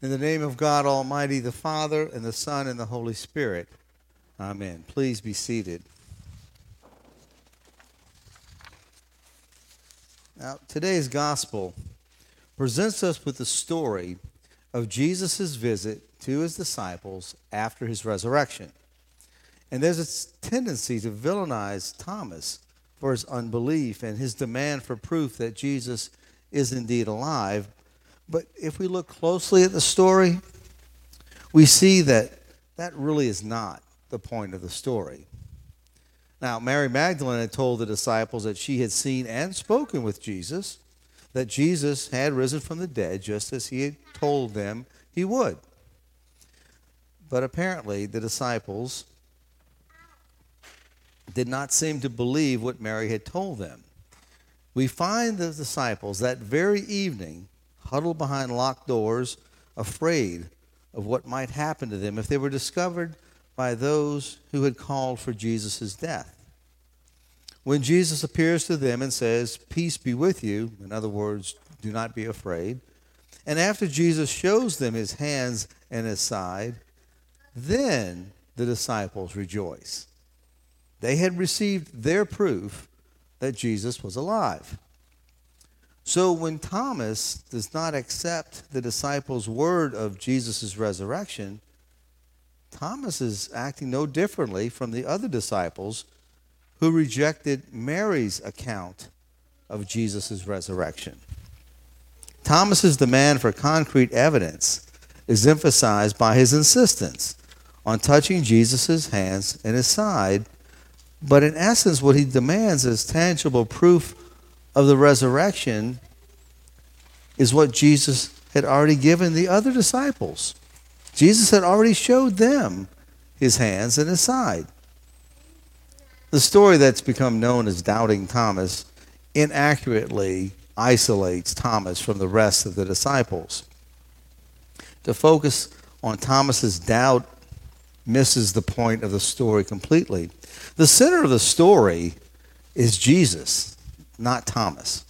In the name of God Almighty, the Father, and the Son, and the Holy Spirit. Amen. Please be seated. Now, today's gospel presents us with the story of Jesus' visit to his disciples after his resurrection. And there's a tendency to villainize Thomas for his unbelief and his demand for proof that Jesus is indeed alive. But if we look closely at the story, we see that that really is not the point of the story. Now, Mary Magdalene had told the disciples that she had seen and spoken with Jesus, that Jesus had risen from the dead, just as he had told them he would. But apparently, the disciples did not seem to believe what Mary had told them. We find the disciples that very evening huddled behind locked doors, afraid of what might happen to them if they were discovered by those who had called for Jesus' death. When Jesus appears to them and says, Peace be with you, in other words, do not be afraid, and after Jesus shows them his hands and his side, then the disciples rejoice. They had received their proof that Jesus was alive. So when Thomas does not accept the disciples' word of Jesus' resurrection, Thomas is acting no differently from the other disciples who rejected Mary's account of Jesus' resurrection. Thomas's demand for concrete evidence is emphasized by his insistence on touching Jesus' hands and his side, but in essence, what he demands is tangible proof of the resurrection is what Jesus had already given the other disciples. Jesus had already showed them his hands and his side. The story that's become known as Doubting Thomas inaccurately isolates Thomas from the rest of the disciples. To focus on Thomas's doubt misses the point of the story completely. The center of the story is Jesus, not Thomas.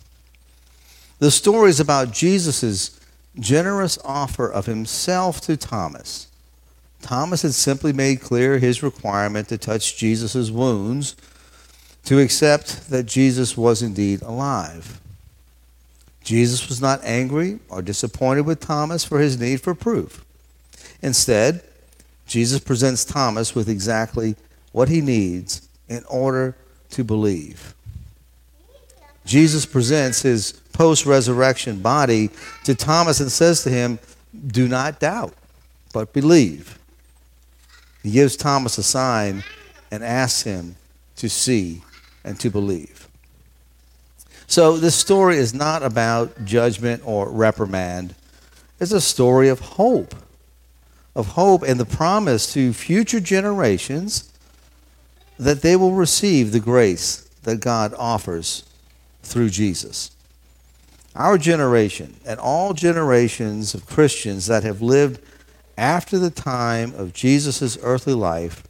The story is about Jesus' generous offer of himself to Thomas. Thomas had simply made clear his requirement to touch Jesus' wounds, to accept that Jesus was indeed alive. Jesus was not angry or disappointed with Thomas for his need for proof. Instead, Jesus presents Thomas with exactly what he needs in order to believe. Jesus presents his post resurrection body to Thomas and says to him, Do not doubt, but believe. He gives Thomas a sign and asks him to see and to believe. So, this story is not about judgment or reprimand. It's a story of hope, of hope and the promise to future generations that they will receive the grace that God offers through Jesus. Our generation and all generations of Christians that have lived after the time of Jesus' earthly life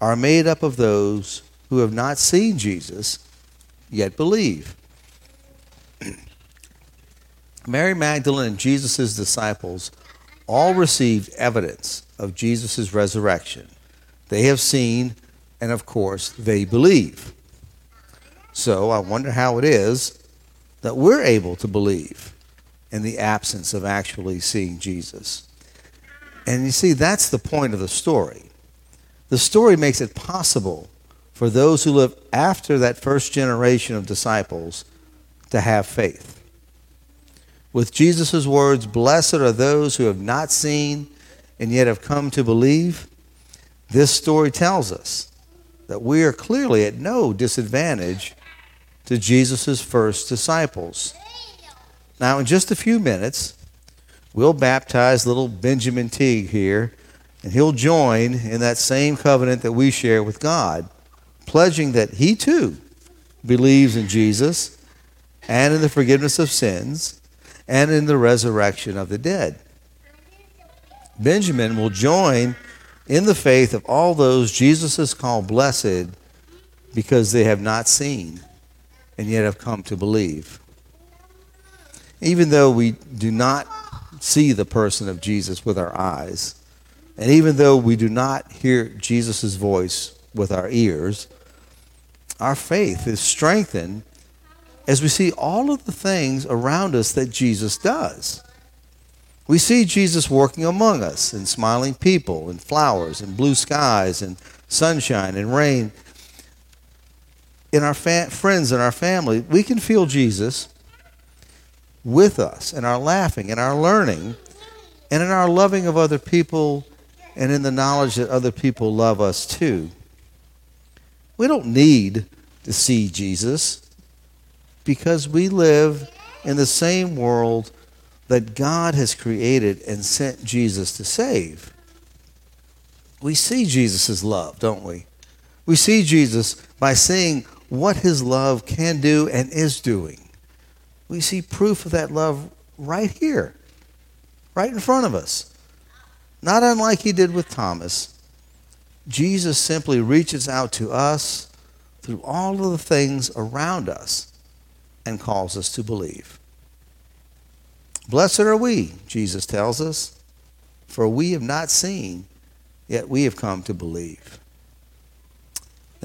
are made up of those who have not seen Jesus yet believe. Mary Magdalene and Jesus' disciples all received evidence of Jesus' resurrection. They have seen, and of course, they believe. So I wonder how it is that we're able to believe in the absence of actually seeing Jesus. And you see, that's the point of the story. The story makes it possible for those who live after that first generation of disciples to have faith. With Jesus' words, blessed are those who have not seen and yet have come to believe, this story tells us that we are clearly at no disadvantage to Jesus' first disciples. Now, in just a few minutes, we'll baptize little Benjamin Teague here, and he'll join in that same covenant that we share with God, pledging that he too believes in Jesus and in the forgiveness of sins and in the resurrection of the dead. Benjamin will join in the faith of all those Jesus has called blessed because they have not seen and yet have come to believe. Even though we do not see the person of Jesus with our eyes, and even though we do not hear Jesus' voice with our ears, our faith is strengthened as we see all of the things around us that Jesus does. We see Jesus working among us and smiling people and flowers and blue skies and sunshine and rain. In our fa- friends and our family, we can feel Jesus with us in our laughing in our learning and in our loving of other people and in the knowledge that other people love us too. We don't need to see Jesus because we live in the same world that God has created and sent Jesus to save. We see Jesus' love, don't we? We see Jesus by seeing what his love can do and is doing. We see proof of that love right here, right in front of us. Not unlike he did with Thomas, Jesus simply reaches out to us through all of the things around us and calls us to believe. Blessed are we, Jesus tells us, for we have not seen, yet we have come to believe.